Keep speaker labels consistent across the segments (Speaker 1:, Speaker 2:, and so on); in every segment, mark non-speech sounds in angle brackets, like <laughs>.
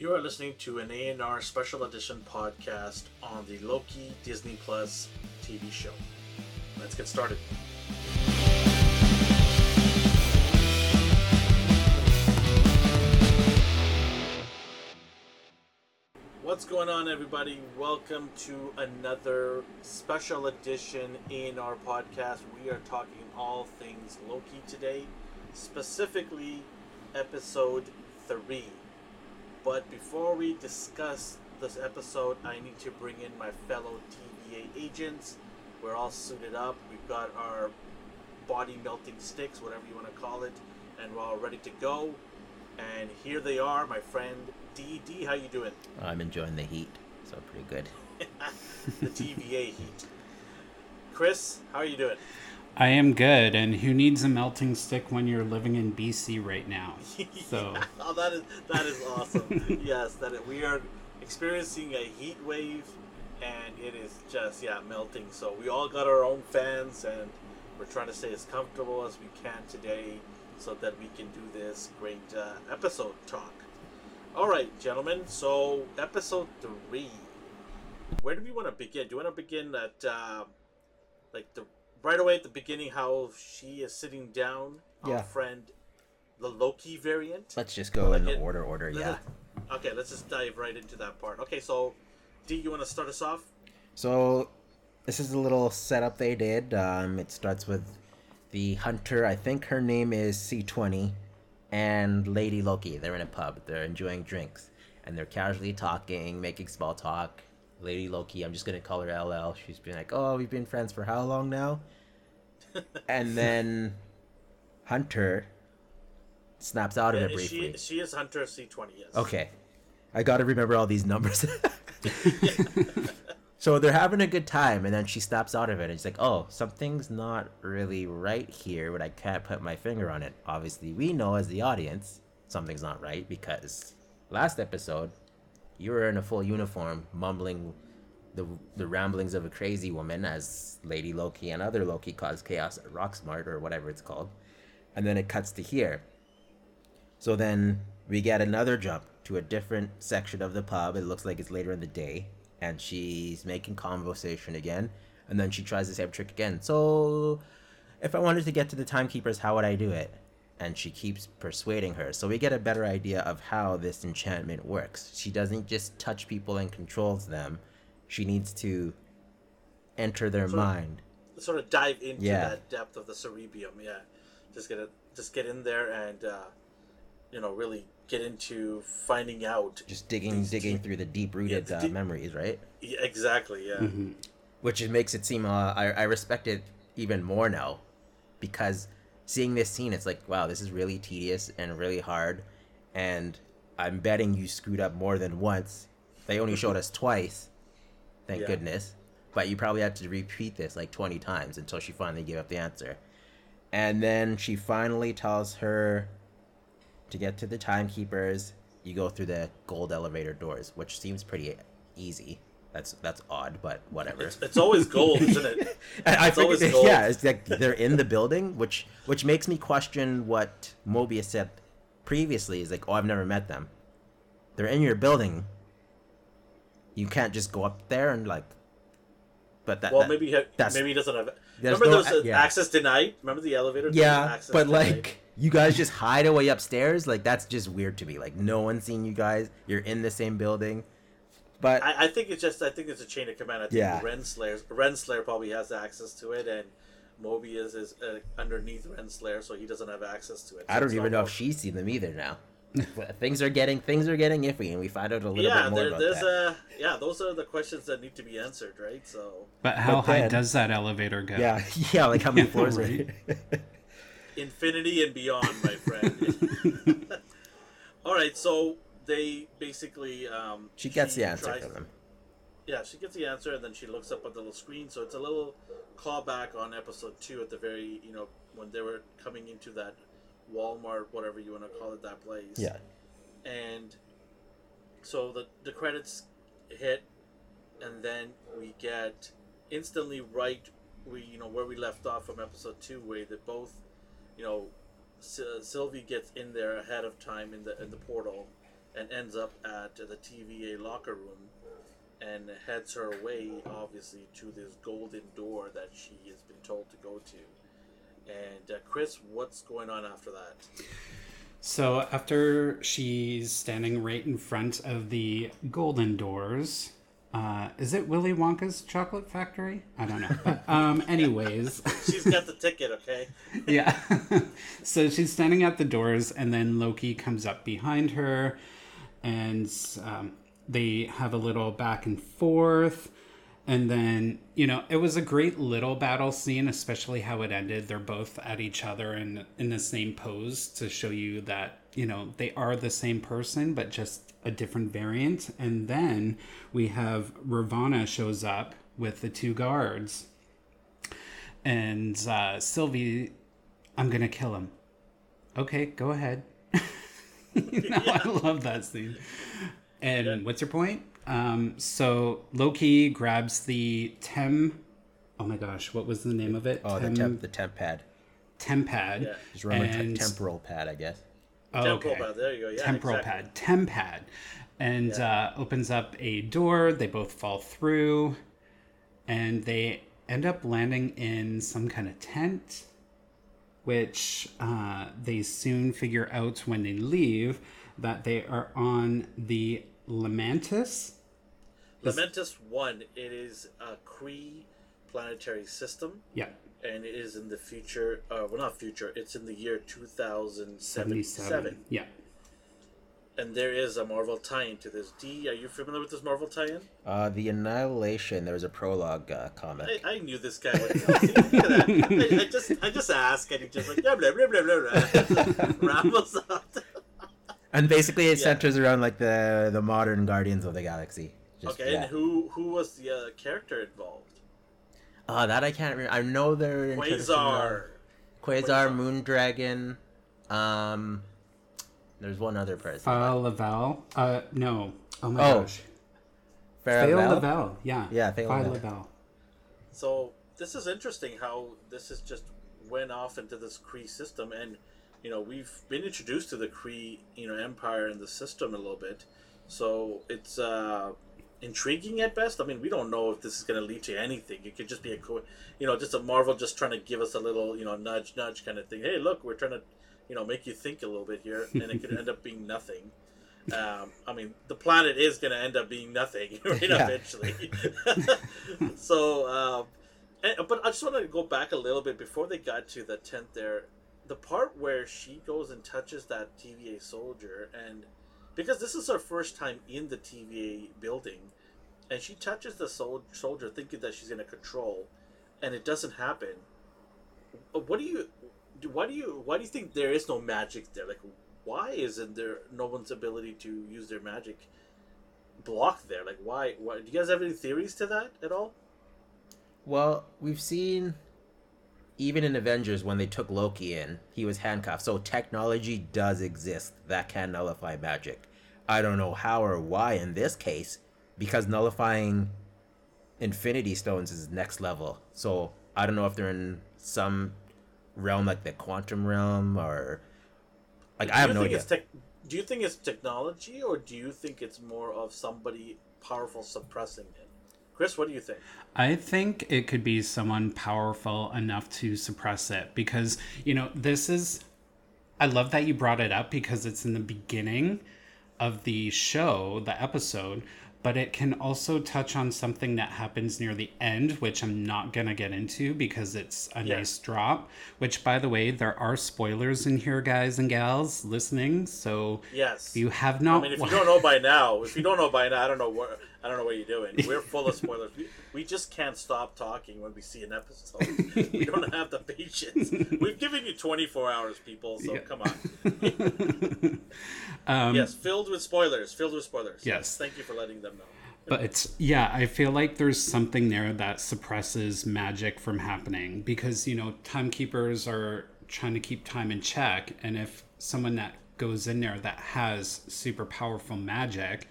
Speaker 1: You are listening to an A&R special edition podcast on the Loki Disney Plus TV show. Let's get started. What's going on, everybody? Welcome to another special edition A&R podcast. We are talking all things Loki today, specifically episode 3. But before we discuss this episode, I need to bring in my fellow TVA agents. We're all suited up. We've got our body melting sticks, whatever you want to call it, and we're all ready to go. And here they are, my friend D. D, how you doing?
Speaker 2: I'm enjoying the heat, so pretty good. <laughs>
Speaker 1: the TVA heat. Chris, how are you doing?
Speaker 3: I am good, and who needs a melting stick when you're living in BC right now? <laughs> So
Speaker 1: oh, that is that is awesome. <laughs> yes, that we are experiencing a heat wave, and it is just yeah melting. So we all got our own fans, and we're trying to stay as comfortable as we can today, so that we can do this great uh, episode talk. All right, gentlemen. So episode three. Where do we want to begin? Do you want to begin at uh, like the right away at the beginning? How she is sitting down, our
Speaker 2: Yeah.
Speaker 1: friend, the Loki variant.
Speaker 2: Let's just go
Speaker 1: Wanna
Speaker 2: in
Speaker 1: get-
Speaker 2: order, order. Yeah.
Speaker 1: Okay, let's just dive right into that part. Okay, so D, you want to start us off?
Speaker 2: So this is a little setup they did. Um, it starts with the hunter. I think her name is C20, and Lady Loki. They're in a pub. They're enjoying drinks, and they're casually talking, making small talk. Lady Loki, I'm just gonna call her LL. She's been like, "Oh, we've been friends for how long now?" <laughs> and then Hunter snaps out of
Speaker 1: And
Speaker 2: it briefly.
Speaker 1: she she is Hunter C twenty. Yes.
Speaker 2: Okay. I gotta remember all these numbers. <laughs> <laughs> so they're having a good time, and then she snaps out of it, and she's like, oh, something's not really right here, but I can't put my finger on it. Obviously, we know as the audience something's not right because last episode, you were in a full uniform, mumbling the, the ramblings of a crazy woman as Lady Loki and other Loki cause chaos at Rocksmart, or whatever it's called. And then it cuts to here. So then we get another jump to a different section of the pub. It looks like it's later in the day. And she's making conversation again. And then she tries the same trick again. So if I wanted to get to the timekeepers, how would I do it? And she keeps persuading her. So we get a better idea of how this enchantment works. She doesn't just touch people and controls them. She needs to enter their
Speaker 1: So-
Speaker 2: mind.
Speaker 1: Sort of dive into
Speaker 2: Yeah.
Speaker 1: that depth of the cerebrum. Yeah. Just get it. Just get in there and uh, you know really get into finding out.
Speaker 2: Just digging, digging
Speaker 1: deep-
Speaker 2: through the deep-rooted
Speaker 1: the
Speaker 2: uh,
Speaker 1: deep-
Speaker 2: memories, right?
Speaker 1: Yeah, exactly. Yeah.
Speaker 3: mhm.
Speaker 2: which makes it seem uh, I, I respect it even more now because seeing this scene it's like wow this is really tedious and really hard. And i'm betting you screwed up more than once. They only showed us twice thank
Speaker 1: Yeah.
Speaker 2: goodness. But you probably had to repeat this like 20 times until she finally gave up the answer. And then she finally tells her to get to the timekeepers. You go through the gold elevator doors which seems pretty easy that's that's odd but whatever
Speaker 1: It's, it's always gold, isn't it? <laughs>
Speaker 2: I, I
Speaker 1: It's always
Speaker 2: figured,
Speaker 1: gold.
Speaker 2: yeah, it's like they're in the building, which which makes me question what Mobius said previously. Is like, oh, I've never met them. They're in your building. You can't just go up there and like. But that.
Speaker 1: Well,
Speaker 2: that-
Speaker 1: maybe he, maybe he doesn't have. Remember
Speaker 2: no-
Speaker 1: those uh,
Speaker 2: yeah.
Speaker 1: access denied? Remember the elevator?
Speaker 2: Yeah,
Speaker 1: Access
Speaker 2: but
Speaker 1: denied?
Speaker 2: like you guys just hide away upstairs. Like that's just weird to me. Like no one's seen you guys. You're in the same building. But
Speaker 1: I, I think it's just I think it's a chain of command. I think
Speaker 2: Yeah.
Speaker 1: Renslayer Renslayer probably has access to it, and Mobius is uh, underneath Renslayer, so he doesn't have access to it.
Speaker 2: I don't
Speaker 1: it's
Speaker 2: even know if she's seen them either now. <laughs> Things are getting things are getting iffy, and we find out a little
Speaker 1: Yeah,
Speaker 2: bit more
Speaker 1: there,
Speaker 2: about
Speaker 1: there's
Speaker 2: that.
Speaker 1: a yeah. Those are the questions that need to be answered, right? So
Speaker 3: But how
Speaker 2: But
Speaker 3: high
Speaker 2: then-
Speaker 3: does that elevator go?
Speaker 2: Yeah, <laughs> <laughs> yeah, like how many floors
Speaker 3: right.
Speaker 1: infinity and beyond, my friend. All right, so they basically um,
Speaker 2: She gets the answer
Speaker 1: tries-
Speaker 2: from him.
Speaker 1: Yeah, she gets the answer, and then she looks up at the little screen. So it's a little callback on episode two at the very, you know, when they were coming into that Walmart, whatever you want to call it, that place.
Speaker 2: Yeah.
Speaker 1: And so the the credits hit, and then we get instantly right we you know where we left off from episode two, where they both, you know, Sy- Sylvie gets in there ahead of time in the in the portal, and ends up at the TVA locker room and heads her way, obviously, to this golden door that she has been told to go to. And uh, Chris, what's going on after that?
Speaker 3: So after she's standing right in front of the golden doors, uh, is it Willy Wonka's chocolate factory? I don't know. But, <laughs> um, anyways, <laughs>
Speaker 1: She's got the ticket, okay? <laughs>
Speaker 3: yeah. so she's standing at the doors, and then Loki comes up behind her, and um, they have a little back and forth. And then, you know, it was a great little battle scene, especially how it ended. They're both at each other and in the same pose to show you that, you know, they are the same person, but just a different variant. And then we have Ravonna shows up with the two guards. And uh, Sylvie, I'm going to kill him. Okay, go ahead. <laughs> <laughs> you know, I love that scene. And what's your point? Um, so Loki grabs the Tem. Oh my gosh, what was the name of it?
Speaker 2: Oh, the temp, the temp pad.
Speaker 3: Tempad.
Speaker 1: Yeah.
Speaker 2: Just remember te-
Speaker 3: And-
Speaker 2: temporal pad, I guess.
Speaker 3: Oh,
Speaker 1: Temporal
Speaker 3: okay.
Speaker 1: pad, there you go. Yeah,
Speaker 3: temporal
Speaker 1: exactly.
Speaker 3: pad, tempad, and uh, opens up a door. They both fall through, and they end up landing in some kind of tent, which uh, they soon figure out when they leave that they are on the Lamentis.
Speaker 1: Lamentis 1, it is a Kree planetary system.
Speaker 3: Yeah,
Speaker 1: and it is in the future. Uh, well, not future. It's in the year two thousand
Speaker 3: seventy-seven.
Speaker 1: seventy-seven,
Speaker 3: Yeah.
Speaker 1: And there is a Marvel tie-in to this. D, are you familiar with this Marvel tie-in?
Speaker 2: Uh, the Annihilation. There was a prologue uh, comic.
Speaker 1: I, I knew this guy would know. See, <laughs> look at that. I, I just, I just ask, and he just like blah blah blah blah blah. blah. <laughs> Rambles up. <laughs>
Speaker 2: And basically, it
Speaker 1: Yeah.
Speaker 2: centers around like the the modern Guardians of the Galaxy. Just-
Speaker 1: Okay,
Speaker 2: yeah.
Speaker 1: and who who was the uh, character involved?
Speaker 2: Oh, that I can't remember. I know they're introducing, uh,
Speaker 1: Quasar.
Speaker 2: Quasar,
Speaker 1: Quasar.
Speaker 2: Moondragon. Um, there's one other person.
Speaker 3: Fail Laval. Uh, no. Oh my
Speaker 2: Oh,
Speaker 3: gosh. Fail
Speaker 2: Farewell?
Speaker 3: Laval. Yeah.
Speaker 2: Yeah, Fail
Speaker 3: Phyla-Vell.
Speaker 2: Laval.
Speaker 1: So this is interesting how this is just went off into this Kree system, and you know we've been introduced to the Kree you know empire and the system a little bit, so it's uh, intriguing at best. I mean, we don't know if this is going to lead to anything. It could just be a co- you know just a Marvel just trying to give us a little you know nudge nudge kind of thing. Hey, look, we're trying to you know make you think a little bit here, and it could end up <laughs> being nothing. Um, I mean, the planet is going to end up being nothing <laughs> right
Speaker 2: Yeah.
Speaker 1: eventually. <laughs> so, um, and, but I just want to go back a little bit before they got to the tent there. The part where she goes and touches that TVA soldier, and because this is her first time in the TVA building, and she touches the sol- soldier thinking that she's going to control, and it doesn't happen. What do you, why do you, why do you think there is no magic there? Like, why isn't there no one's ability to use their magic blocked there? Like, why? Why? Do you guys have any theories to that at all?
Speaker 2: Well, we've seen even in Avengers when they took Loki in, he was handcuffed. So technology does exist that can nullify magic. I don't know how or why in this case, because nullifying Infinity Stones is next level. So I don't know if they're in some realm like the quantum realm or like I have no idea.
Speaker 1: It's tech do you think it's technology, or do you think it's more of somebody powerful suppressing it? Chris, what do you think?
Speaker 3: I think it could be someone powerful enough to suppress it because, you know, this is. I love that you brought it up because it's in the beginning of the show, the episode, but it can also touch on something that happens near the end, which I'm not going to get into because it's a
Speaker 1: Yeah.
Speaker 3: nice drop. Which, by the way, there are spoilers in here, guys and gals listening. So
Speaker 1: Yes.
Speaker 3: if you have not.
Speaker 1: I mean, if you don't know by <laughs> now, if you don't know by now, I don't know what I don't know what you're doing. <laughs> We're full of spoilers. We, we just can't stop talking when we see an episode. <laughs> We don't have the patience. We've given you 24 hours, people. So
Speaker 3: Yeah.
Speaker 1: come on.
Speaker 3: Um,
Speaker 1: yes, filled with spoilers. Filled with spoilers.
Speaker 3: Yes.
Speaker 1: Thank you for letting them know.
Speaker 3: But it's yeah, I feel like there's something there that suppresses magic from happening because, you know, timekeepers are trying to keep time in check. And if someone that goes in there that has super powerful magic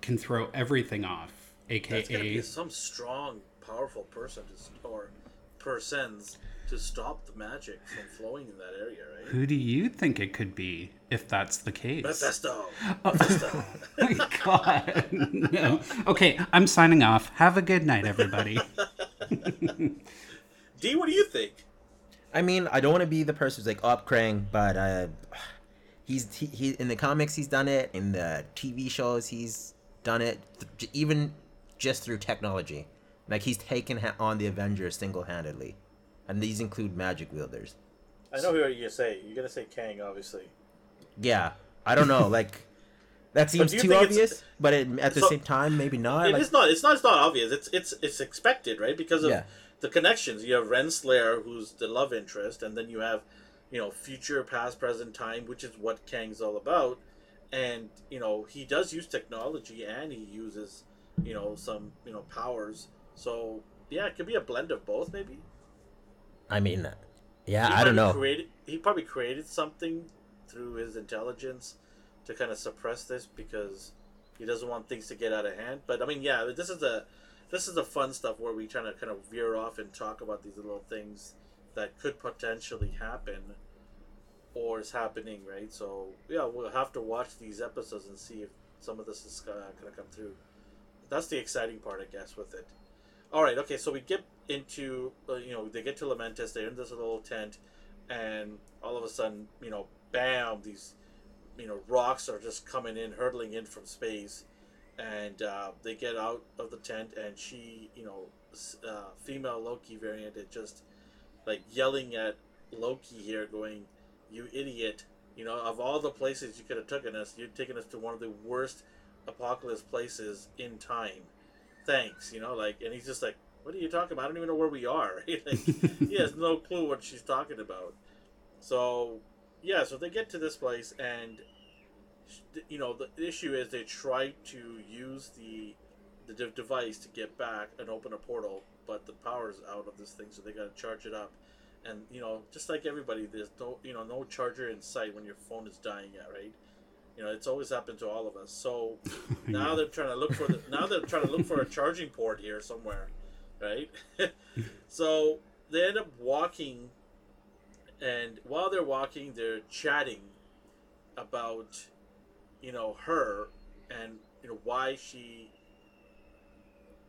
Speaker 3: can throw everything off,
Speaker 1: That's
Speaker 3: aka
Speaker 1: some strong, powerful person to, or persons to to stop the magic from flowing in that area, right?
Speaker 3: Who do you think it could be if that's the case?
Speaker 1: Mephisto.
Speaker 3: Oh.
Speaker 1: Mephisto. <laughs>
Speaker 3: my God. <laughs> No. Okay, I'm signing off. Have a good night, everybody. <laughs>
Speaker 1: D, what do you think?
Speaker 2: I mean, I don't want to be the person who's like, "Oh, Kang," but uh, he's he, he in the comics he's done it, in the TV shows he's done it, th- even just through technology. Like he's taken ha- on the Avengers single-handedly, and these include magic wielders.
Speaker 1: I know who you're gonna say. You're gonna say Kang, obviously.
Speaker 2: Yeah, I don't know, like that seems too obvious, but it, at the
Speaker 1: So-
Speaker 2: same time, maybe not.
Speaker 1: It
Speaker 2: like,
Speaker 1: is not. It's not. It's not obvious. It's it's it's expected, right? Because of
Speaker 2: Yeah.
Speaker 1: the connections. You have Renslayer, who's the love interest, and then you have, you know, future, past, present, time, which is what Kang's all about. And you know, he does use technology, and he uses, you know, some you know powers. So yeah, it could be a blend of both, maybe.
Speaker 2: I mean, yeah,
Speaker 1: He
Speaker 2: I don't know.
Speaker 1: Created, he probably created something through his intelligence to kind of suppress this because he doesn't want things to get out of hand. But I mean, yeah, this is the this is the fun stuff where we try to kind of veer off and talk about these little things that could potentially happen or is happening, right? So yeah, we'll have to watch these episodes and see if some of this is gonna, gonna come through. That's the exciting part, I guess, with it. All right, okay, so we get into uh, you know they get to Lamentis, they're in this little tent, and all of a sudden, you know, bam, these you know rocks are just coming in, hurtling in from space, and uh, they get out of the tent, and she, you know, uh, female Loki variant, is just like yelling at Loki here, going, "You idiot! You know, of all the places you could have taken us, you've taken us to one of the worst apocalypse places in time. Thanks." You know, like, and he's just like, "What are you talking about? I don't even know where we are." <laughs> like, <laughs> he has no clue what she's talking about. So, yeah, so they get to this place, and you know, the issue is they try to use the the de- device to get back and open a portal, but the power's out of this thing, so they got to charge it up. And you know, just like everybody, there's no you know no charger in sight when your phone is dying at right. You know, it's always happened to all of us. So <laughs> now they're trying to look for the now they're trying to look for a charging port here somewhere, right? <laughs> so they end up walking, and while they're walking, they're chatting about, you know, her and you know why she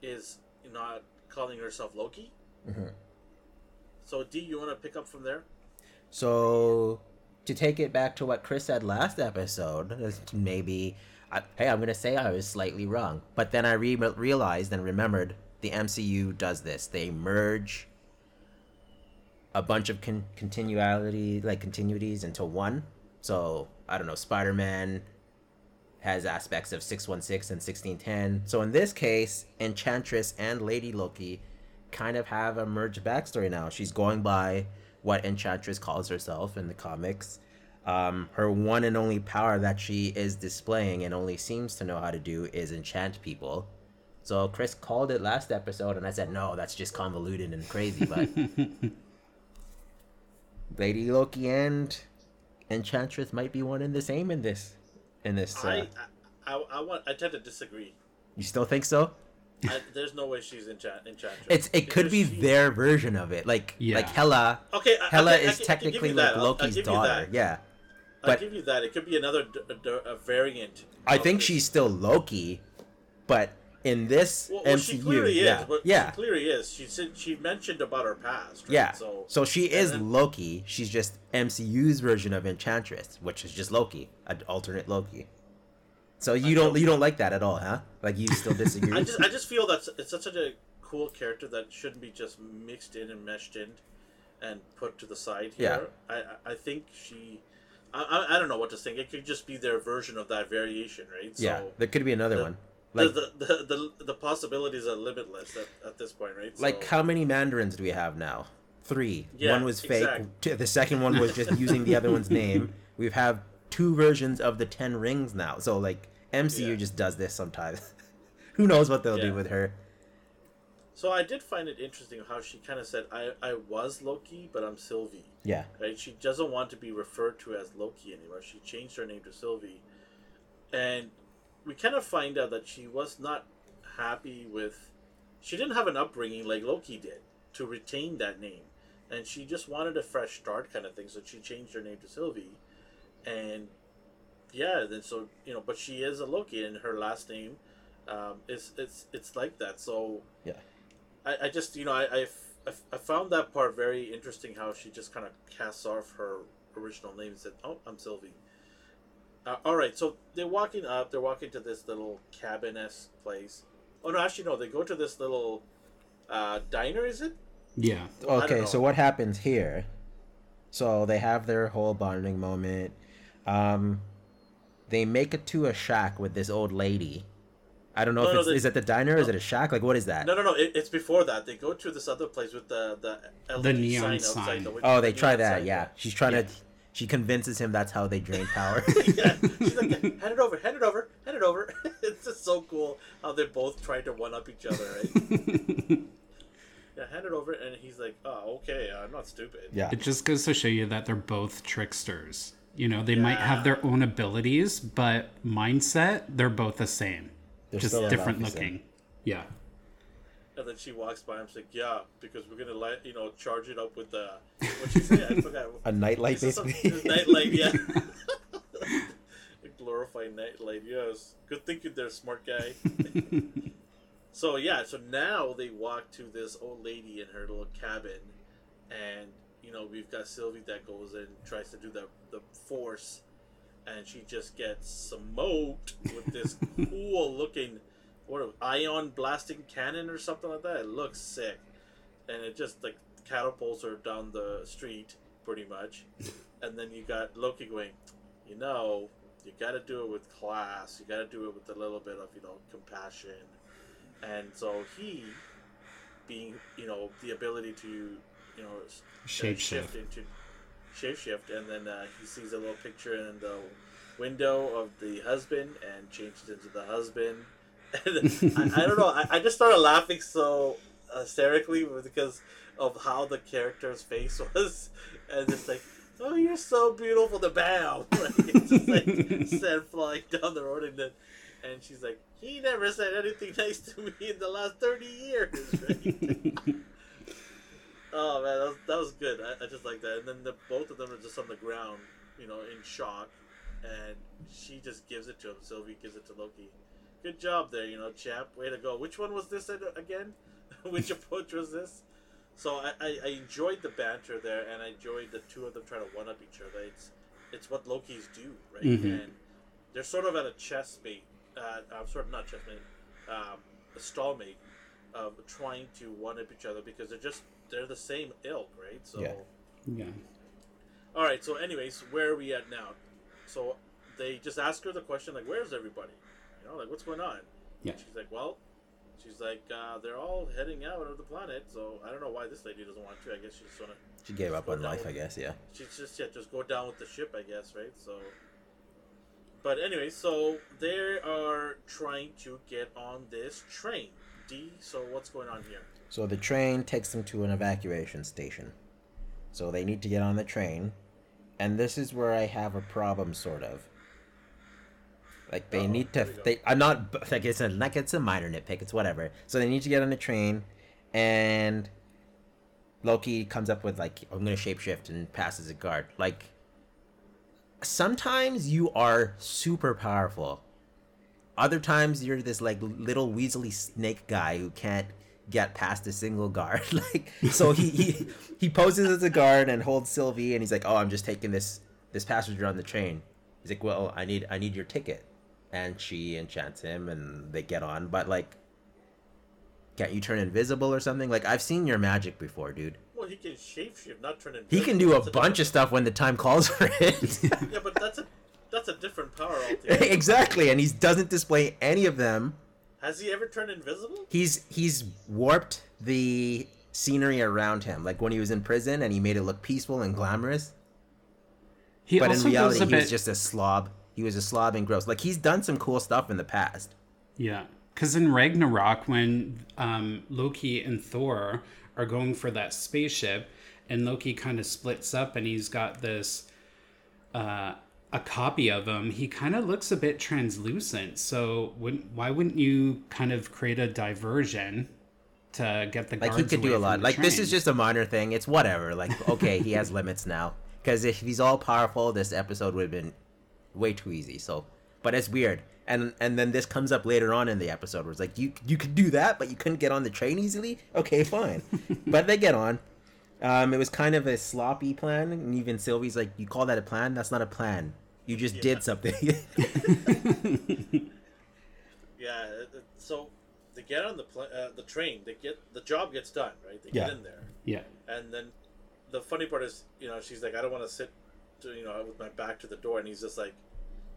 Speaker 1: is not calling herself Loki.
Speaker 2: Mhm.
Speaker 1: So, D, you want to pick up from there?
Speaker 2: So to take it back to what Chris said last episode, maybe I, hey, I'm gonna say I was slightly wrong, but then I re- realized and remembered the MCU does this. They merge a bunch of con- continuality, like continuities, into one. So I don't know, Spider-Man has aspects of 616 and 1610. So in this case, Enchantress and Lady Loki kind of have a merged backstory now. She's going by what Enchantress calls herself in the comics. Um, her one and only power that she is displaying and only seems to know how to do is enchant people. So Chris called it last episode, and I said, no, that's just convoluted and crazy. But <laughs> Lady Loki and Enchantress might be one and the same in this. In this, uh,
Speaker 1: I, I, I want. I tend to disagree.
Speaker 2: you still think so?
Speaker 1: I, there's no way she's enchant, enchantress.
Speaker 2: It's it could be
Speaker 1: she-
Speaker 2: their version of it, like
Speaker 3: Yeah.
Speaker 2: like Hela.
Speaker 1: Okay, I-
Speaker 2: Hela
Speaker 1: okay,
Speaker 2: is
Speaker 1: can- I can give
Speaker 2: technically like
Speaker 1: that. I'll- I'll
Speaker 2: Loki's daughter.
Speaker 1: that.
Speaker 2: Yeah,
Speaker 1: I'll give you that. It could be another d- d- a variant.
Speaker 2: I think
Speaker 1: this.
Speaker 2: she's still Loki, but in this
Speaker 1: Well, well,
Speaker 2: MCU,
Speaker 1: she clearly
Speaker 2: yeah,
Speaker 1: is. But
Speaker 2: yeah,
Speaker 1: she clearly is. She said she mentioned about her past. Right?
Speaker 2: yeah.
Speaker 1: So,
Speaker 2: So she is
Speaker 1: then-
Speaker 2: Loki. She's just MCU's version of Enchantress, which is just Loki, an alternate Loki. So you don't you don't like that at all, huh? Like you still <laughs> disagree?
Speaker 1: I just I just feel that it's such a cool character that shouldn't be just mixed in and meshed in and put to the side here. I I I think she. I, I, don't know what to think. It could just be their version of that variation, right? So
Speaker 2: yeah, there could be another
Speaker 1: the-
Speaker 2: one. Like
Speaker 1: the, the, the, the, possibilities are limitless at, at this point, right?
Speaker 2: like how many mandarins do we have now? Three.
Speaker 1: Yeah,
Speaker 2: one was fake. The second one was just using the other one's <laughs> name. We have two versions of the Ten Rings now. So like MCU
Speaker 1: Yeah.
Speaker 2: just does this sometimes. <laughs> Who knows what they'll
Speaker 1: Yeah.
Speaker 2: do with her?
Speaker 1: So I did find it interesting how she kind of said, "I I was Loki, but I'm Sylvie."
Speaker 2: Yeah.
Speaker 1: Right? She doesn't want to be referred to as Loki anymore. She changed her name to Sylvie, and we kind of find out that she was not happy with. She didn't have an upbringing like Loki did to retain that name. and she just wanted a fresh start kind of thing. So she changed her name to Sylvie, and yeah, then so you know, but she is a Loki, and her last name um, is it's it's like that. So
Speaker 2: Yeah.
Speaker 1: I, I just you know I, I f- I f- I found that part very interesting. How she just kind of casts off her original name and said, "Oh, I'm Sylvie." Uh, all right, so they're walking up. They're walking to this little cabin esque place. Oh no, actually no. They go to this little uh, diner. Is it?
Speaker 3: Yeah.
Speaker 1: Well,
Speaker 2: okay, so what happens here? So they have their whole bonding moment. Um, they make it to a shack with this old lady. I don't know
Speaker 1: No,
Speaker 2: if
Speaker 1: no,
Speaker 2: it's
Speaker 1: they-
Speaker 2: is it the diner or is it a shack? Like what is that?
Speaker 1: No, no, no. It, it's before that. They go to this other place with the the, LED
Speaker 3: The neon
Speaker 1: sign
Speaker 3: sign.
Speaker 1: outside the.
Speaker 2: Oh, they
Speaker 1: the
Speaker 2: try that.
Speaker 1: sign,
Speaker 2: Yeah, she's trying
Speaker 3: Yeah.
Speaker 2: to. She convinces him that's how they drain <laughs> power.
Speaker 1: yeah, she's like, hand it over, hand it over, hand it over. <laughs> it's just so cool how they're both trying to one up each other, right? <laughs> yeah, hand it over, and he's like, oh, okay, I'm not stupid.
Speaker 2: yeah.
Speaker 3: It just goes to show you that they're both tricksters. You know, they might have their own abilities, but mindset, they're both the same.
Speaker 2: They're
Speaker 3: just different
Speaker 2: enough,
Speaker 3: looking. Yeah.
Speaker 1: And then she walks by. I'm like, yeah, because we're gonna let you know charge it up with the what she say? I <laughs> forgot.
Speaker 2: A nightlight,
Speaker 1: This is
Speaker 2: basically. <laughs>
Speaker 1: nightlight, yeah. <laughs> a glorified nightlight, yes. Good thinking there, smart guy. so yeah, so now they walk to this old lady in her little cabin, and you know we've got Sylvie that goes and tries to do the the force, and she just gets smoked with this <laughs> cool looking what a- ion blasting cannon or something like that. It looks sick, and it just like catapults her down the street pretty much. <laughs> And then you got Loki going, you know, you got to do it with class. You got to do it with a little bit of you know compassion. And so he, being you know the ability to you know
Speaker 3: Shape
Speaker 1: shift into shape shift, and then uh, he sees a little picture in the window of the husband and changes into the husband. <laughs> And I, I don't know. I, I just started laughing so hysterically because of how the character's face <laughs> was, and it's like, "Oh, you're so beautiful." The bam, <laughs> like, it's just like sent flying down the road, and then, and she's like, "He never said anything nice to me in the last thirty years." Right? Oh man, that was, that was good. I, I just like that. And then the both of them are just on the ground, you know, in shock, and she just gives it to him. Sylvie gives it to Loki. Good job there, you know, champ. Way to go. Which one was this again? <laughs> Which <laughs> approach was this? So I, I, I enjoyed the banter there, and I enjoyed the two of them trying to one up each other. It's it's what Loki's do, right?
Speaker 3: Mhm.
Speaker 1: And they're sort of at a chess mate. Uh, I'm sort of not chess mate, um, a stalemate of trying to one up each other because they're just they're the same ilk, right? So.
Speaker 2: Yeah.
Speaker 3: Yeah.
Speaker 1: All right. So, anyways, where are we at now? So they just ask her the question like, "Where's everybody?" You know, like, "What's going on?"
Speaker 3: Yeah.
Speaker 1: She's like, "Well," she's like, uh, "They're all heading out of the planet." So I don't know why this lady doesn't want to. I guess she's gonna.
Speaker 2: She gave up on life,
Speaker 1: down.
Speaker 2: I guess. Yeah.
Speaker 1: She's just yeah, just go down with the ship, I guess, right? So. But anyway, so they are trying to get on this train. D. So what's going on here?
Speaker 2: So the train takes them to an evacuation station. So they need to get on the train, and this is where I have a problem, sort of. Like they
Speaker 1: Uh-oh,
Speaker 2: need to.
Speaker 1: here we go.
Speaker 2: They. I'm not like it's a like it's a minor nitpick. It's whatever. So they need to get on the train, and Loki comes up with like I'm gonna shapeshift and passes a guard. Like sometimes you are super powerful. Other times you're this like little weaselly snake guy who can't get past a single guard. <laughs> like so he, he he poses as a guard and holds Sylvie and he's like, "Oh, I'm just taking this this passenger on the train." He's like, "Well, I need I need your ticket." And she enchants him and they get on, but like can't you turn invisible or something? Like I've seen your magic before, dude.
Speaker 1: Well, he can shapeshift, not turn into.
Speaker 2: He can do a bunch of stuff when the time calls for it.
Speaker 1: Yeah, but that's a that's a different power <laughs> altogether.
Speaker 2: exactly, and he doesn't display any of them.
Speaker 1: Has he ever turned invisible?
Speaker 2: He's he's warped the scenery around him, like when he was in prison, and he made it look peaceful and glamorous.
Speaker 3: He
Speaker 2: but in reality,
Speaker 3: goes a
Speaker 2: he was just a slob. He was a slob and gross. Like he's done some cool stuff in the past.
Speaker 3: Yeah, because in Ragnarok, when um, Loki and Thor are going for that spaceship, and Loki kind of splits up, and he's got this uh, a copy of him. He kind of looks a bit translucent. So, wouldn't, why wouldn't you kind of create a diversion to get the
Speaker 2: Like
Speaker 3: guards
Speaker 2: he could do a lot. Like this is just a minor thing. It's whatever. Like okay, he has <laughs> limits now. Because if he's all powerful, this episode would have been way too easy. So, but it's weird. And and then this comes up later on in the episode where it's like you you could do that, but you couldn't get on the train easily. Okay, fine. <laughs> but they get on. Um, it was kind of a sloppy plan, and even Sylvie's like, "You call that a plan? That's not a plan. You just
Speaker 1: Yeah.
Speaker 2: did something." <laughs>
Speaker 1: Yeah. it- it- So they get on the pl- uh, the train. They get the job gets done, right? They
Speaker 2: Yeah.
Speaker 1: get in there,
Speaker 3: yeah.
Speaker 1: and then the funny part is, you know, she's like, I don't want to sit, to, you know, with my back to the door, and he's just like,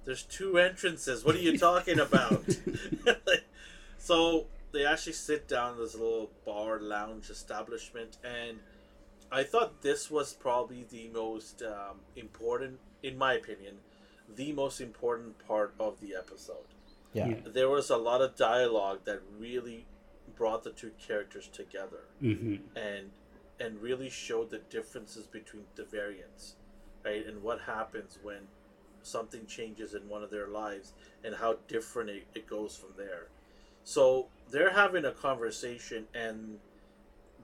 Speaker 1: "There's two entrances. What are you talking about?" <laughs> <laughs> so they actually sit down in this little bar lounge establishment, and I thought this was probably the most um, important, in my opinion, the most important part of the episode.
Speaker 2: yeah.
Speaker 3: Yeah.
Speaker 1: There was a lot of dialogue that really brought the two characters together
Speaker 3: hmm
Speaker 1: and and really showed the differences between the variants, right? And what happens when something changes in one of their lives and how different it, it goes from there. So they're having a conversation and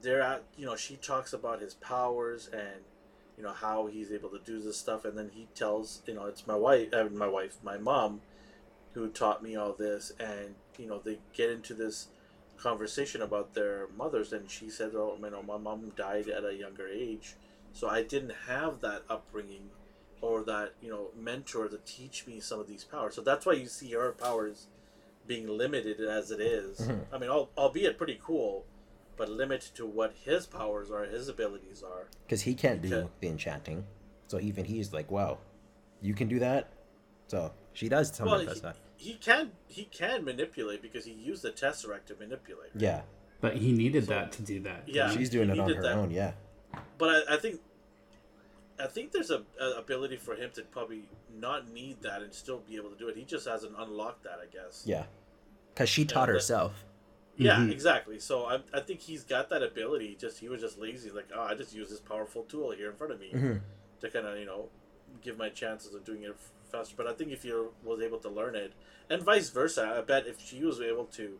Speaker 1: they're at you know, she talks about his powers and you know how he's able to do this stuff. And then he tells you know it's my wife uh, my wife my mom who taught me all this. And you know they get into this conversation about their mothers. And she said oh you know my mom died at a younger age. So i didn't have that upbringing or that you know mentor to teach me some of these powers. So that's why you see her powers being limited as it is.
Speaker 2: Mhm.
Speaker 1: i mean albeit pretty cool but limited to what his powers are his abilities are
Speaker 2: because he can't do
Speaker 1: Okay.
Speaker 2: the enchanting. So even he's like, "Wow, you can do that." So she does some
Speaker 1: well
Speaker 2: of that
Speaker 1: he, can he can manipulate because he used the tesseract to manipulate
Speaker 2: Yeah,
Speaker 3: But he needed
Speaker 1: So-
Speaker 3: that to do that.
Speaker 1: Yeah.
Speaker 2: she's doing it on her
Speaker 1: that.
Speaker 2: own. Yeah,
Speaker 1: but I, I think I think there's a, a ability for him to probably not need that and still be able to do it. He just hasn't unlocked that, I guess.
Speaker 2: yeah, because she taught
Speaker 1: but-
Speaker 2: herself.
Speaker 1: Yeah,
Speaker 3: Mhm.
Speaker 1: exactly. So I, I think he's got that ability. Just he was just lazy. Like, oh, I just use this powerful tool here in front of me
Speaker 2: Mhm.
Speaker 1: to kind of you know give my chances of doing it faster. But I think if he was able to learn it, and vice versa, I bet if she was able to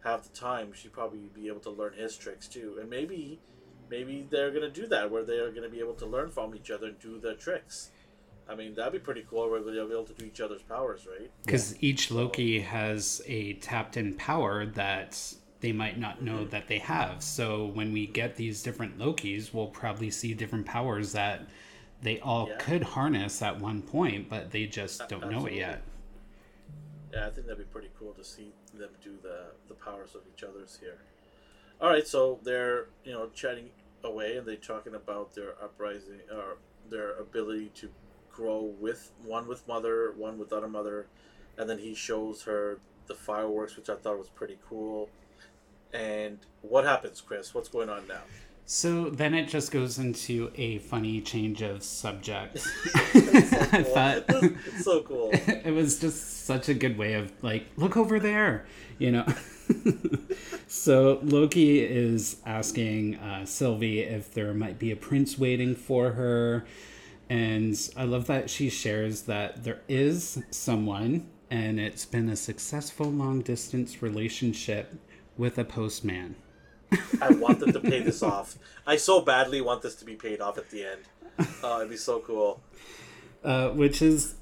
Speaker 1: have the time, she'd probably be able to learn his tricks too. And maybe maybe they're gonna do that where they are gonna be able to learn from each other and do the tricks. I mean, that'd be pretty cool where they'll be able to do each other's powers, right?
Speaker 3: Because each Loki has a tapped in power that they might not know mm-hmm. that they have. So when we get these different Lokis, we'll probably see different powers that they all
Speaker 1: Yeah.
Speaker 3: could harness at one point, but they just don't know it yet.
Speaker 1: Yeah, I think that'd be pretty cool to see them do the the powers of each other's here. All right, so they're you know chatting away and they're talking about their uprising or their ability to grow with one with mother, one without a mother, and then he shows her the fireworks, which I thought was pretty cool. And what happens, Chris? What's going on now?
Speaker 3: So then it just goes into a funny change of subject. <laughs> <laughs> I thought <laughs>
Speaker 1: it's so cool.
Speaker 3: it was just such a good way of like look over there you know so loki is asking uh, sylvie if there might be a prince waiting for her and i love that she shares that there is someone and it's been a successful long distance relationship with a postman
Speaker 1: I want them to pay this <laughs> off. I so badly want this to be paid off at the end. Oh, it'd be so cool.
Speaker 3: uh, which is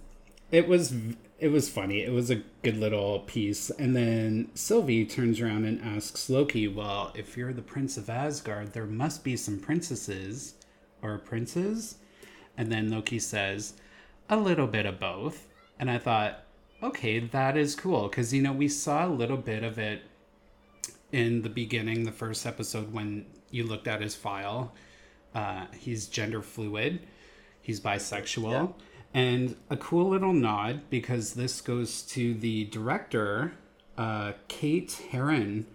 Speaker 3: it was it was funny it was a good little piece and then sylvie turns around and asks loki well if you're the prince of asgard there must be some princesses or princes and then loki says a little bit of both. And i thought okay that is cool. Because you know we saw a little bit of it in the beginning the first episode when you looked at his file. Uh, he's gender fluid. He's bisexual.
Speaker 1: Yeah.
Speaker 3: and a cool little nod because this goes to the director uh, kate herron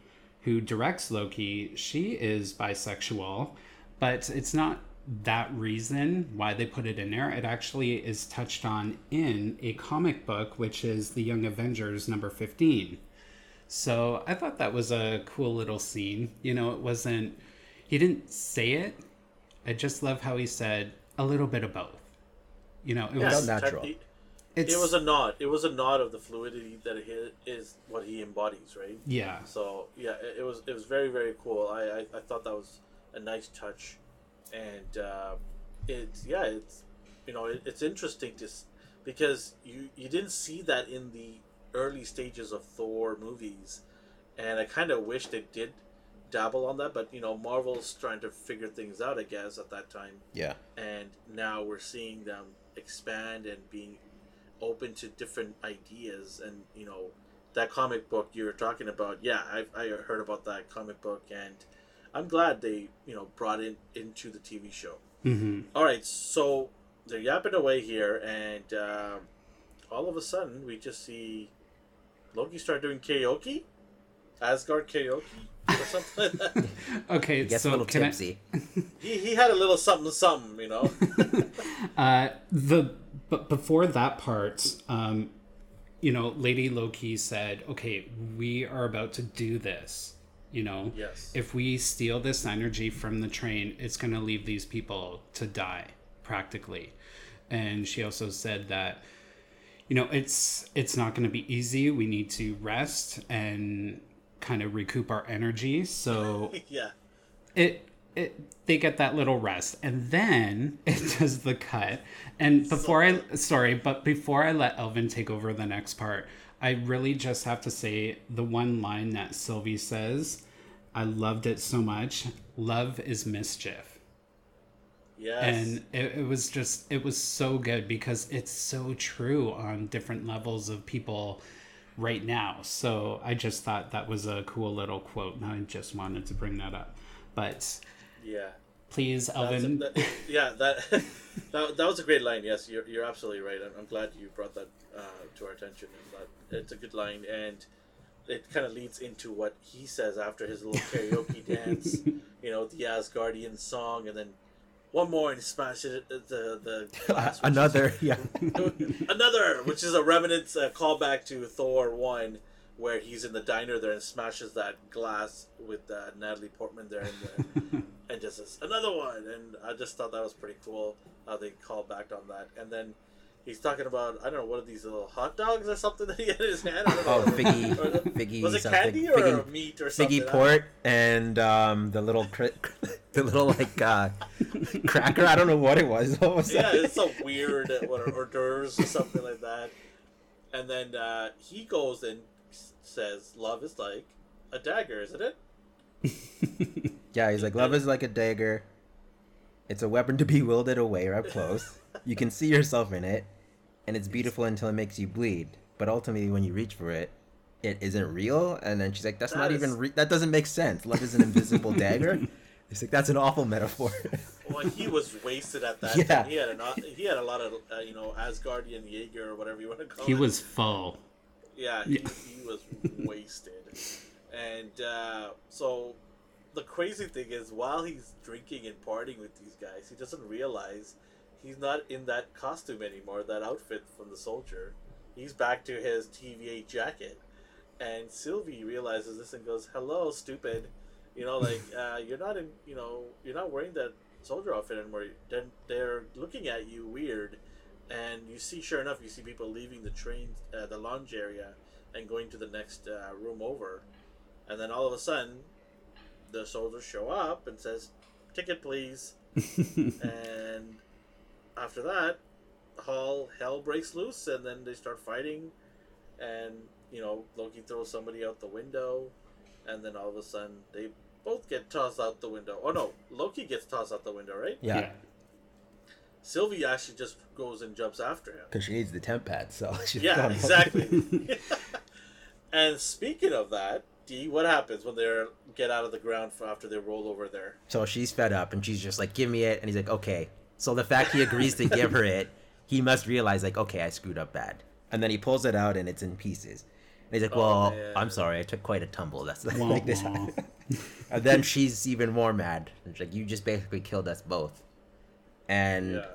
Speaker 3: who directs loki. She is bisexual but it's not that reason why they put it in there it actually is touched on in a comic book which is the young avengers number 15 so I thought that was a cool little scene. You know, it wasn't, he didn't say it. I just love how he said a little bit of both. You know, it
Speaker 2: Yeah.
Speaker 3: was,
Speaker 2: natural.
Speaker 1: He,
Speaker 3: it's
Speaker 1: It was a nod. It was a nod of the fluidity that he is what he embodies, right?
Speaker 3: yeah.
Speaker 1: So yeah, it, it was it was very very cool. I, I, I thought that was a nice touch, and uh, it's yeah it's you know it, it's interesting to because you you didn't see that in the early stages of Thor movies, and I kind of wish they did dabble on that, but you know Marvel's trying to figure things out I guess at that time.
Speaker 2: Yeah.
Speaker 1: and now we're seeing them expand and being open to different ideas. And you know that comic book you were talking about yeah I've, I heard about that comic book and i'm glad they you know brought it into the tv show.
Speaker 3: Hmm
Speaker 1: all right so they're yapping away here and um, all of a sudden we just see loki start doing karaoke? Asgard karaoke? Or something like that? <laughs>
Speaker 3: Okay,
Speaker 2: He gets
Speaker 3: so
Speaker 2: a little
Speaker 3: can I- <laughs>
Speaker 1: he, he had a little something something you know? <laughs>
Speaker 3: Uh, the but before that part, um, you know, Lady Loki said, "Okay, we are about to do this. You know,
Speaker 1: yes
Speaker 3: if we steal this energy from the train, it's going to leave these people to die practically." And she also said that you know, it's it's not going to be easy. We need to rest and kind of recoup our energy. So <laughs>
Speaker 1: yeah
Speaker 3: it it they get that little rest and then <laughs> it does the cut and before i sorry but before i let elvin take over the next part i really just have to say the one line that sylvie says i loved it so much. Love is mischief.
Speaker 1: Yes.
Speaker 3: And it, it was just it was so good because it's so true on different levels of people right now. So i just thought that was a cool little quote and i just wanted to bring that up. But
Speaker 1: yeah
Speaker 3: please elvin
Speaker 1: that- yeah, that, <laughs> that that was a great line. Yes, you're, you're absolutely right. I'm, I'm glad you brought that uh, to our attention. It's a good line, and it kind of leads into what he says after his little <laughs> karaoke dance. You know, the Asgardian song, and then one more and smash it the the glass, which is-
Speaker 2: Another, <laughs> yeah.
Speaker 1: another, which is a remnant uh, callback to Thor one, where he's in the diner there and smashes that glass with uh, Natalie Portman there, and, the, and just says another one. And I just thought that was pretty cool how they called back on that. And then he's talking about I don't know what are these little hot dogs or something <laughs> that he had in his hand. I don't know.
Speaker 2: Oh, figgy, <laughs> figgy
Speaker 1: was it
Speaker 2: something.
Speaker 1: candy or
Speaker 2: figgy,
Speaker 1: meat or something?
Speaker 2: figgy port and um, the little, cri- <laughs> the little like uh, cracker. I don't know what it was. What was
Speaker 1: yeah,
Speaker 2: that?
Speaker 1: it's so weird uh, what hors d'oeuvres or something like that. And then uh, he goes and says, "Love is like a dagger, isn't it?"
Speaker 2: Yeah, he's like, love is like a dagger. It's a weapon to be wielded away or up close. You can see yourself in it, and it's beautiful until it makes you bleed. But ultimately, when you reach for it, it isn't real. And then she's like, that's
Speaker 1: That
Speaker 2: not
Speaker 1: is-
Speaker 2: even re- that doesn't make sense. Love is an invisible <laughs> dagger. He's like, that's an awful metaphor.
Speaker 1: Well, he was wasted at that.
Speaker 2: Yeah.
Speaker 1: time. He had an, he had a lot of uh, you know Asgardian Jaeger or whatever you want to call
Speaker 3: he
Speaker 1: it.
Speaker 3: was full
Speaker 1: Yeah, he, he was <laughs> wasted. And uh, so the crazy thing is, while he's drinking and partying with these guys, he doesn't realize he's not in that costume anymore, that outfit from the soldier. He's back to his TVA jacket. And Sylvie realizes this and goes, "Hello, stupid." You know, like <laughs> uh, you're not in. You know, you're not wearing that soldier outfit anymore. Then they're looking at you weird, and you see, sure enough, you see people leaving the train, uh, the lounge area, and going to the next uh, room over, and then all of a sudden, the soldiers show up and says, "Ticket, please," <laughs> and after that, all hell breaks loose, and then they start fighting, and you know Loki throws somebody out the window, and then all of a sudden they both get tossed out the window. Oh no, Loki gets tossed out the window, right?
Speaker 2: yeah,
Speaker 1: Sylvie actually just goes and jumps after him.
Speaker 2: because she needs the temp pad. So <laughs> she's
Speaker 1: Yeah, exactly. <laughs> and speaking of that, D, what happens when they get out of the ground for after they roll over there?
Speaker 2: So she's fed up, and she's just like, "Give me it," and he's like, "Okay." So the fact he agrees to give her it, he must realize like, "Okay, I screwed up bad," and then he pulls it out, and it's in pieces. And he's like,
Speaker 1: Oh,
Speaker 2: "Well,
Speaker 1: man.
Speaker 2: I'm sorry, I took quite a tumble. That's
Speaker 3: Wah, <laughs>
Speaker 2: like this." and then she's even more mad. It's like, "You just basically killed us both," and
Speaker 1: Yeah.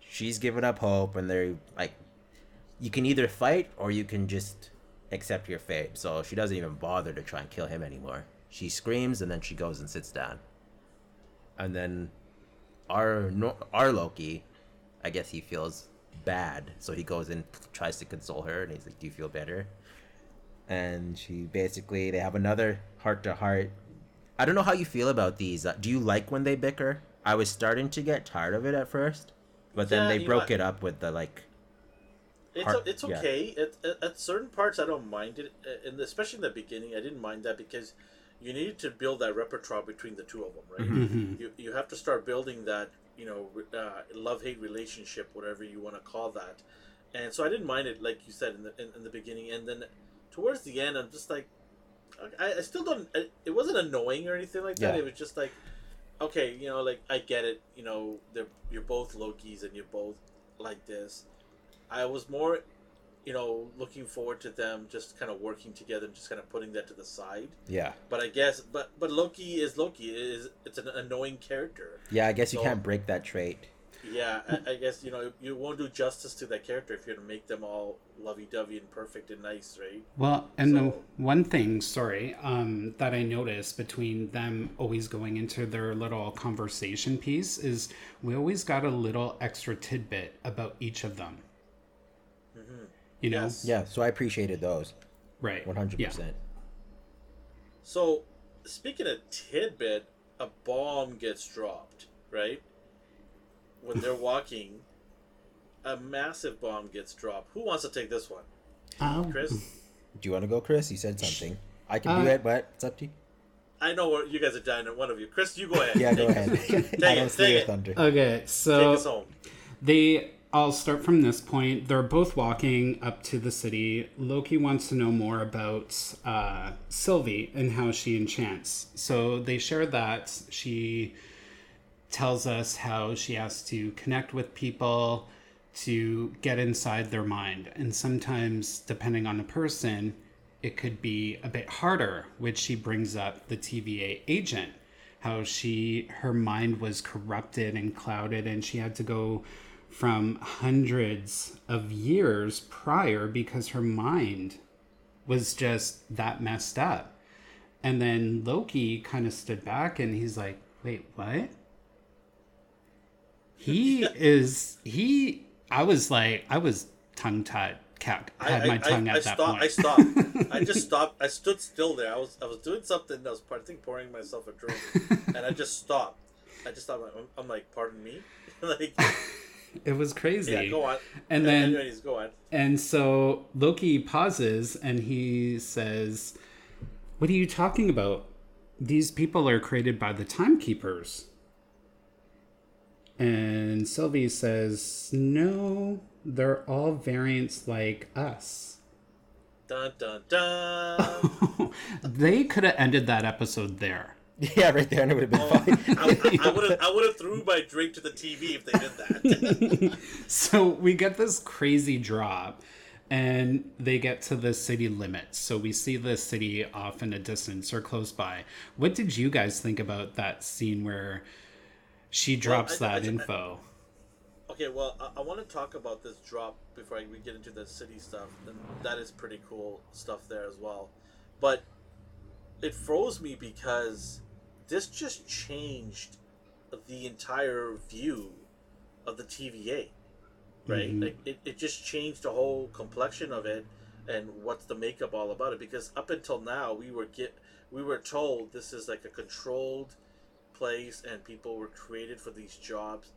Speaker 2: she's given up hope, and they're like, "You can either fight or you can just accept your fate." So she doesn't even bother to try and kill him anymore. She screams, and then she goes and sits down. And then our our Loki, I guess he feels bad. So he goes and tries to console her, and he's like, "Do you feel better?" And she basically they have another heart to heart. I don't know how you feel about these. Uh, do you like when they bicker? I was starting to get tired of it at first, but then
Speaker 1: Yeah,
Speaker 2: they broke it up with the like.
Speaker 1: It's
Speaker 2: Heart-
Speaker 1: it's
Speaker 2: yeah.
Speaker 1: okay. At, at, at certain parts, I don't mind it, uh, and especially in the beginning, I didn't mind that because you needed to build that repertoire between the two of them, right?
Speaker 3: Mhm.
Speaker 1: You you have to start building that you know uh, love hate relationship, whatever you want to call that, and so I didn't mind it, like you said in the in, in the beginning, and then towards the end, I'm just like, I, I still don't. It it wasn't annoying or anything like that.
Speaker 2: Yeah.
Speaker 1: It was just like, okay, you know, like I get it. You know, they're you're both Lokis and you're both like this. I was more, you know, looking forward to them just kind of working together and just kind of putting that to the side.
Speaker 2: Yeah,
Speaker 1: But I guess, but but Loki is Loki. It is it's an annoying character.
Speaker 2: yeah. I guess you can't break that trait.
Speaker 1: Yeah, I, <laughs> I guess you know you won't do justice to that character if you're gonna make them all lovey-dovey and perfect and nice, right?
Speaker 3: Well, and the one thing, sorry, um, that I noticed between them always going into their little conversation piece is we always got a little extra tidbit about each of them. You know,
Speaker 1: Yes.
Speaker 2: Yeah, so I appreciated those
Speaker 3: right?
Speaker 2: one hundred
Speaker 3: Yeah.
Speaker 2: percent.
Speaker 1: So, speaking of tidbit, a bomb gets dropped, right? When they're <laughs> walking, a massive bomb gets dropped. Who wants to take this one?
Speaker 3: Oh,
Speaker 1: Chris?
Speaker 2: Do you want to go, Chris? You said something. I can do
Speaker 3: Uh,
Speaker 2: it, but it's up to you.
Speaker 1: I know where you guys are dying. One of you, Chris, you go ahead.
Speaker 2: Yeah, go ahead. <laughs>
Speaker 1: take
Speaker 2: don't
Speaker 1: it, take it.
Speaker 2: thunder.
Speaker 3: okay.
Speaker 1: Take
Speaker 3: So
Speaker 1: us home.
Speaker 3: They I'll start from this point. They're both walking up to the city. Loki wants to know more about uh, Sylvie and how she enchants. So they share that she tells us how she has to connect with people to get inside their mind. And sometimes, depending on the person, it could be a bit harder, which she brings up the TVA agent, how she her mind was corrupted and clouded and she had to go from hundreds of years prior because her mind was just that messed up. And then Loki kind of stood back and he's like, "Wait, what?" He <laughs> is he I was like I was tongue tied cat had my tongue at
Speaker 1: I
Speaker 3: that
Speaker 1: stopped,
Speaker 3: point.
Speaker 1: I stopped. <laughs> I just stopped. I stood still there. I was I was doing something. I was I think pouring myself a drink, and I just stopped. I just stopped. I'm, I'm like, pardon me, <laughs> like
Speaker 3: it was crazy.
Speaker 1: yeah, go on.
Speaker 3: And then
Speaker 1: anyways, go on.
Speaker 3: And so Loki pauses and he says, What are you talking about? These people are created by the timekeepers. And Sylvie says, No, they're all variants like us.
Speaker 1: Dun dun dun. <laughs>
Speaker 3: they could have ended that episode there. <laughs>
Speaker 2: Yeah, right there, and it would have been
Speaker 1: Oh,
Speaker 2: fine.
Speaker 1: I would have I would have threw my drink to the TV if they did that. <laughs>
Speaker 3: So we get this crazy drop and they get to the city limits. So we see the city off in a distance or close by. What did you guys think about that scene where she drops
Speaker 1: I- I-
Speaker 3: that
Speaker 1: I-
Speaker 3: info?
Speaker 1: Okay, well, I, I want to talk about this drop before I, we get into the city stuff, and that is pretty cool stuff there as well. But it froze me because this just changed the entire view of the TVA, right?
Speaker 3: Mhm.
Speaker 1: Like it, it just changed the whole complexion of it and what's the makeup all about it. Because up until now, we were get we were told this is like a controlled place and people were created for these jobs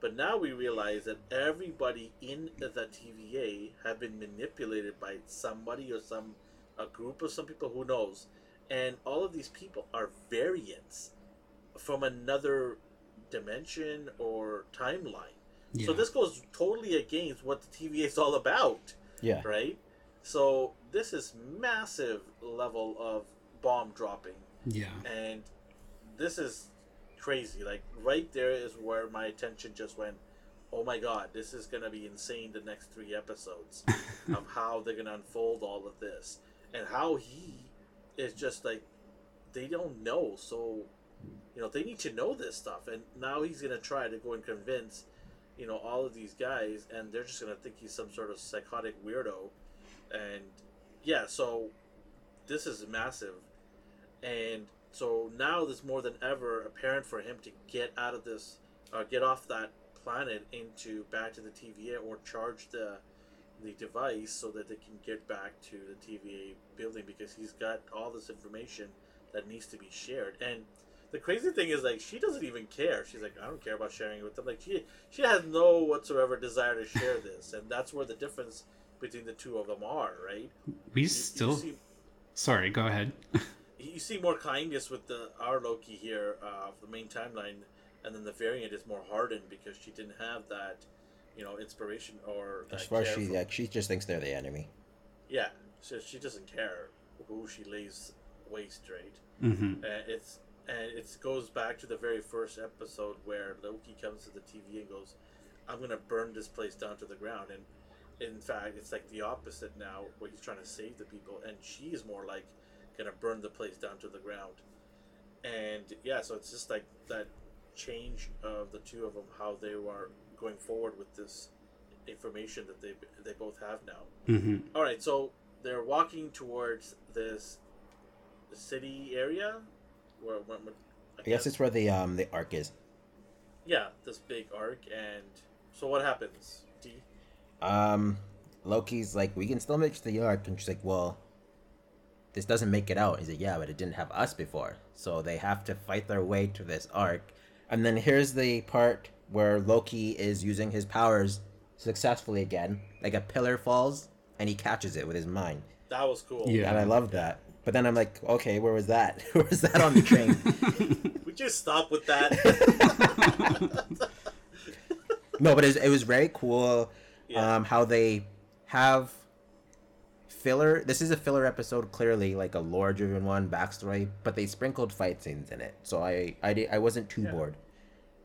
Speaker 1: but now we realize that everybody in the TVA have been manipulated by somebody or some a group of some people who knows, and all of these people are variants from another dimension or timeline. So this goes totally against what the TVA is all about,
Speaker 2: Yeah,
Speaker 1: right? So this is massive level of bomb dropping
Speaker 3: Yeah.
Speaker 1: and this is crazy like right there is where my attention just went oh my god this is gonna be insane the next three episodes of <laughs> how they're gonna unfold all of this and how he is just like they don't know so you know they need to know this stuff and now he's gonna try to go and convince you know all of these guys and they're just gonna think he's some sort of psychotic weirdo and yeah so this is massive and so now there's more than ever apparent for him to get out of this uh, get off that planet into back to the TVA or charge the the device so that they can get back to the TVA building because he's got all this information that needs to be shared. And the crazy thing is like she doesn't even care. She's like, I don't care about sharing it with them. Like she she has no whatsoever desire to share <laughs> this, and that's where the difference between the two of them are, right?
Speaker 3: We
Speaker 1: You-
Speaker 3: still.
Speaker 1: you see,
Speaker 3: Sorry, go ahead. <laughs>
Speaker 1: you see more kindness with the our Loki here uh, of the main timeline, and then the variant is more hardened because she didn't have that, you know, inspiration or
Speaker 2: As far as
Speaker 1: care
Speaker 2: she
Speaker 1: for-
Speaker 2: like, she just thinks they're the enemy.
Speaker 1: yeah, so she doesn't care who she lays waste, right?
Speaker 3: hmm
Speaker 1: And it's and it goes back to the very first episode where Loki comes to the TV and goes, "I'm gonna burn this place down to the ground." And in fact, it's like the opposite now, where he's trying to save the people, and she's more like gonna burn the place down to the ground. And yeah, so it's just like that change of the two of them, how they were going forward with this information that they they both have now.
Speaker 3: hmm
Speaker 1: All right, so they're walking towards this city area. Where, where, where-
Speaker 2: I guess it's where the um the Ark is.
Speaker 1: yeah, this big Ark, and so what happens? D.
Speaker 2: Um, Loki's like, we can still make it to the Ark, and she's like, well, this doesn't make it out. He's like, yeah, but it didn't have us before, so they have to fight their way to this Ark. And then here's the part where Loki is using his powers successfully again. Like a pillar falls, and he catches it with his mind,
Speaker 1: That was cool.
Speaker 3: Yeah.
Speaker 2: and I love that. But then I'm like, okay, where was that? <laughs> where was that on the train? <laughs>
Speaker 1: We just stop with that. <laughs>
Speaker 2: no, but it was, it was very cool.
Speaker 1: Yeah.
Speaker 2: um, how they have filler. This is a filler episode, clearly like a lore-driven one, backstory, but they sprinkled fight scenes in it, so I I, di- I wasn't too
Speaker 1: Yeah.
Speaker 2: bored.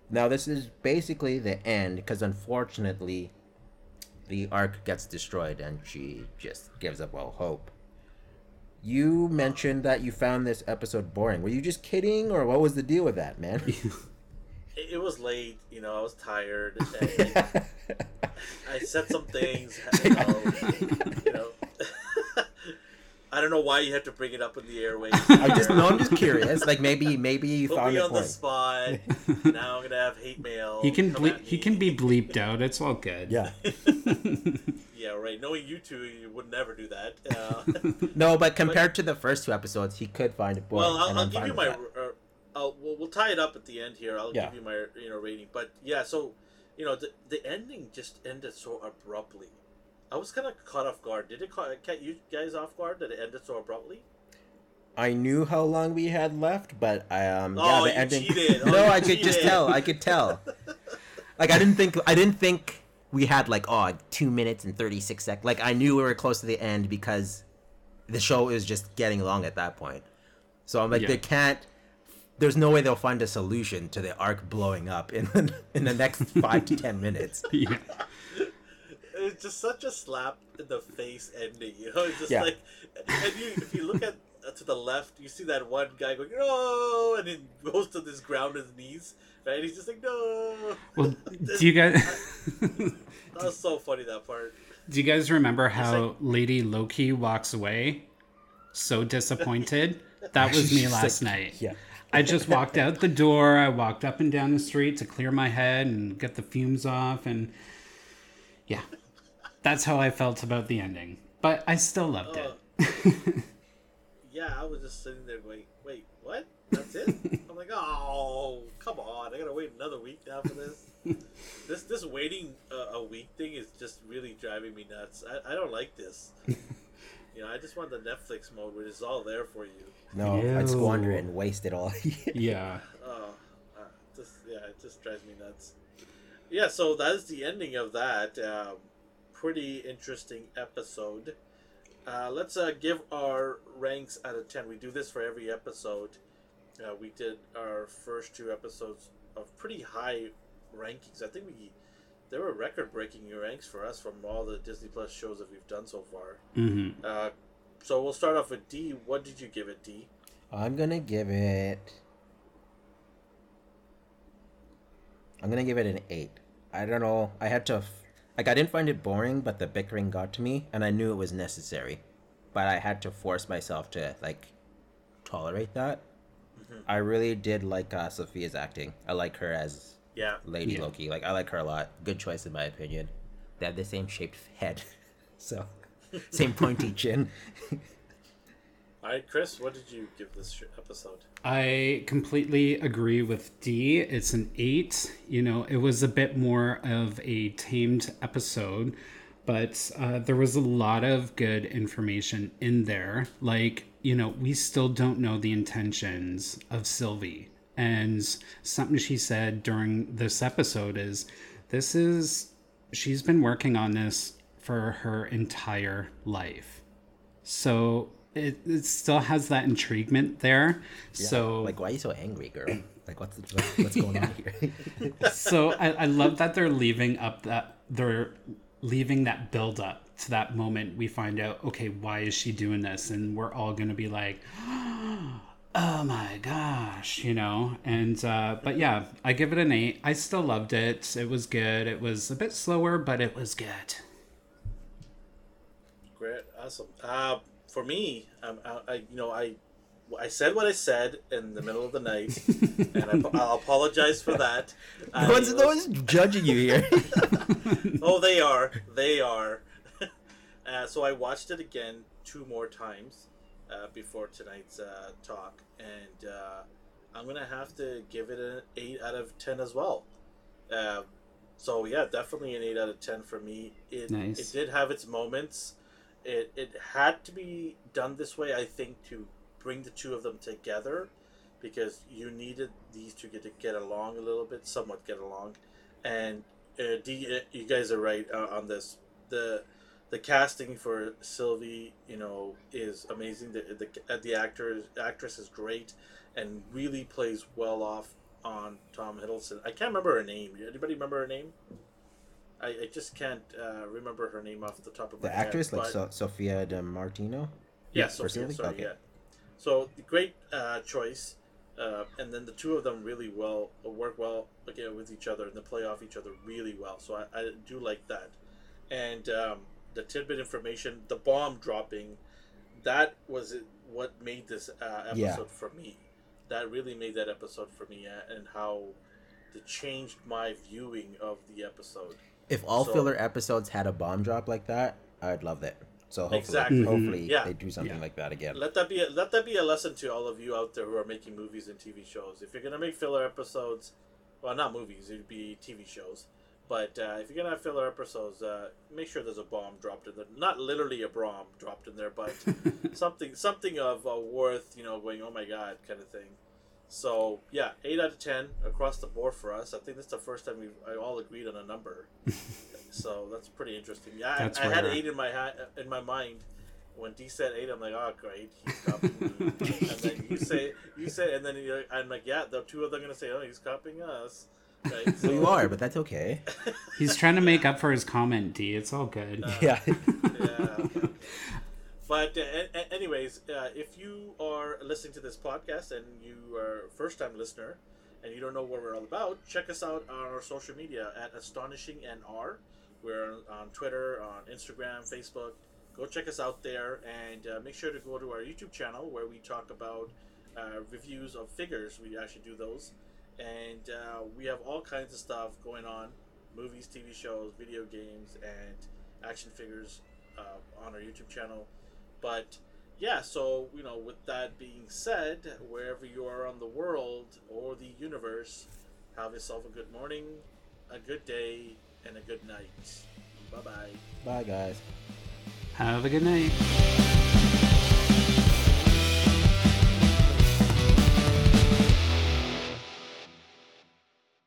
Speaker 2: Now this is basically the end because unfortunately, the Ark gets destroyed and she just gives up all hope. You mentioned that you found this episode boring. Were you just kidding, or what was the deal with that, man? <laughs>
Speaker 1: it, it was late. You know, I was tired. And <laughs> I said some things. <laughs> You know. you know. I don't know why you have to bring it up in the airways. <laughs>
Speaker 2: I'm just no, I'm just <laughs> curious. Like maybe maybe you
Speaker 1: Put
Speaker 2: found
Speaker 1: me
Speaker 2: it
Speaker 1: on the spot. <laughs> now I'm gonna have hate mail.
Speaker 3: He can ble- he can be bleeped out. It's all good.
Speaker 2: Yeah.
Speaker 1: Yeah, right. Knowing you two, you would never do that. Uh,
Speaker 2: No, but compared to the first two episodes, he could find it boring.
Speaker 1: well, I'll, I'll give you my.
Speaker 2: that.
Speaker 1: Uh, we'll, we'll tie it up at the end here. I'll
Speaker 2: Yeah.
Speaker 1: give you my you know rating. But yeah, so you know the the ending just ended so abruptly. I was kind of caught off guard. Did it ca- catch you guys off guard that it ended so abruptly?
Speaker 2: I knew how long we had left, but I um
Speaker 1: Oh,
Speaker 2: yeah, the
Speaker 1: you
Speaker 2: ending.
Speaker 1: cheated. <laughs> Oh,
Speaker 2: no,
Speaker 1: you
Speaker 2: I could just tell. I could tell. like I didn't think. I didn't think we had like oh two minutes and thirty six seconds. Like I knew we were close to the end because the show is just getting long at that point. So I'm like,
Speaker 3: Yeah.
Speaker 2: they can't. There's no way they'll find a solution to the Ark blowing up in the, in the next five to ten minutes. <laughs>
Speaker 3: Yeah.
Speaker 1: It's just such a slap in the face ending. You know, it's just
Speaker 2: Yeah.
Speaker 1: like, and you if you look at uh, to the left, you see that one guy going no, and he goes to this ground his knees. Right? He's just like no.
Speaker 3: Well, <laughs> do you guys <laughs>
Speaker 1: That was so funny that part.
Speaker 3: do you guys remember how
Speaker 1: like-
Speaker 3: Lady Loki walks away so disappointed? <laughs> That was me last
Speaker 2: like-
Speaker 3: night.
Speaker 2: Yeah.
Speaker 3: I just walked out the door. I walked up and down the street to clear my head and get the fumes off, and yeah, that's how I felt about the ending. But I still loved it. <laughs>
Speaker 1: Yeah, I was just sitting there going, wait, what? That's it? <laughs> I'm like, oh, come on! I gotta wait another week now for this. <laughs> this this waiting uh, a week thing is just really driving me nuts. I, I don't like this. you know, I just want the Netflix mode where it's all there for you.
Speaker 2: No, I'd squander it and waste it all.
Speaker 3: Yeah.
Speaker 1: Oh, uh, just yeah, it just drives me nuts. Yeah, so that is the ending of that. Um, pretty interesting episode. Uh, let's uh, give our ranks out of ten. We do this for every episode. Uh, we did our first two episodes of pretty high rankings. I think we they were record-breaking ranks for us from all the Disney Plus shows that we've done so far.
Speaker 3: hmm
Speaker 1: Uh, so we'll start off with D. What did you give it, D?
Speaker 2: I'm gonna give it. I'm gonna give it an eight. I don't know. I had to, f- like, I didn't find it boring, but the bickering got to me, and I knew it was necessary. But I had to force myself to like tolerate that. I really did like uh, Sophia's acting. I like her as
Speaker 1: Yeah.
Speaker 2: Lady
Speaker 3: Yeah.
Speaker 2: Loki. Like I like her a lot. Good choice in my opinion. They have the same shaped <laughs> head, <laughs> so <laughs> same pointy chin.
Speaker 1: All right, Chris, what did you give this episode?
Speaker 3: I completely agree with D. It's an eight. You know, it was a bit more of a tamed episode, but uh, there was a lot of good information in there. Like, you know, we still don't know the intentions of Sylvie. And something she said during this episode is this is, she's been working on this for her entire life. So it, it still has that intriguement there. So
Speaker 2: like, why are you so angry, girl? Like, what's what's, what's going on here? <laughs> <laughs>
Speaker 3: so I, I love that they're leaving up that they're leaving that build up to that moment we find out okay why is she doing this? And we're all gonna be like <gasps> oh my gosh you know? And uh but yeah i give it an eight. I still loved it. It was good. It was a bit slower but it was good.
Speaker 1: Great, awesome. Uh, for me, um, I, I, you know, I, I said what I said in the middle of the night, <laughs> and I, I'll apologize for that. <laughs>
Speaker 2: No one's, no one's judging you here. <laughs>
Speaker 1: oh, they are. They are. uh, so I watched it again two more times uh, before tonight's uh, talk, and uh, I'm gonna have to give it an eight out of ten as well. Uh, so yeah, definitely an eight out of ten for me. It
Speaker 3: Nice.
Speaker 1: it did have its moments. It it had to be done this way, I think, to bring the two of them together, because you needed these two get to get along a little bit, somewhat get along, and uh, D, uh, you guys are right uh, on this. The the casting for Sylvie, you know, is amazing. The the, uh, the actor actress is great, and really plays well off on Tom Hiddleston. I can't remember her name. Anybody remember her name? I, I just can't uh, remember her name off the top of my
Speaker 2: the
Speaker 1: head.
Speaker 2: actress, like so- Sophia Di Martino.
Speaker 1: yeah, Sophia, sorry,
Speaker 2: Okay.
Speaker 1: yeah. So great uh, choice, uh, and then the two of them really well work well again with each other and they play off each other really well. So I, I do like that, and um, the tidbit information, the bomb dropping, that was what made this uh, episode
Speaker 2: Yeah.
Speaker 1: for me. That really made that episode for me, uh, and how it changed my viewing of the episode.
Speaker 2: If all
Speaker 1: So-
Speaker 2: filler episodes had a bomb drop like that, I'd love it. So hopefully,
Speaker 1: Exactly.
Speaker 2: hopefully
Speaker 1: Yeah.
Speaker 2: they do something
Speaker 3: Yeah.
Speaker 2: like that again.
Speaker 1: Let that be a, let that be a lesson to all of you out there who are making movies and TV shows. If you're gonna make filler episodes, well, not movies, it'd be TV shows. But uh, if you're gonna have filler episodes, uh, make sure there's a bomb dropped in there. Not literally a bomb dropped in there, but <laughs> something something of uh, worth, you know, going oh my god kind of thing. So yeah, eight out of ten across the board for us. I think this is the first time we all agreed on a number. <laughs> so that's pretty interesting. Yeah, I,
Speaker 3: That's
Speaker 1: I had eight in my ha- in my mind. When D said eight, I'm like, oh great, he's copying <laughs> and then you say you say, and then you're, I'm like, yeah, the two of them are gonna say, oh, he's copying us. Right?
Speaker 2: So you are, but that's okay.
Speaker 3: he's trying to make up for his comment d it's all good uh,
Speaker 2: yeah. <laughs>
Speaker 1: yeah. But uh, anyways, uh, if you are listening to this podcast and you are a first-time listener and you don't know what we're all about, check us out on our social media at Astonishing NR. We're on Twitter, on Instagram, Facebook. Go check us out there and uh, make sure to go to our YouTube channel where we talk about uh, reviews of figures. We actually do those, and uh, we have all kinds of stuff going on: movies, TV shows, video games, and action figures uh, on our YouTube channel. But yeah, so you know, with that being said, wherever you are on the world or the universe, have yourself a good morning, a good day, and a good night. Bye bye.
Speaker 2: Bye, guys.
Speaker 3: have a good night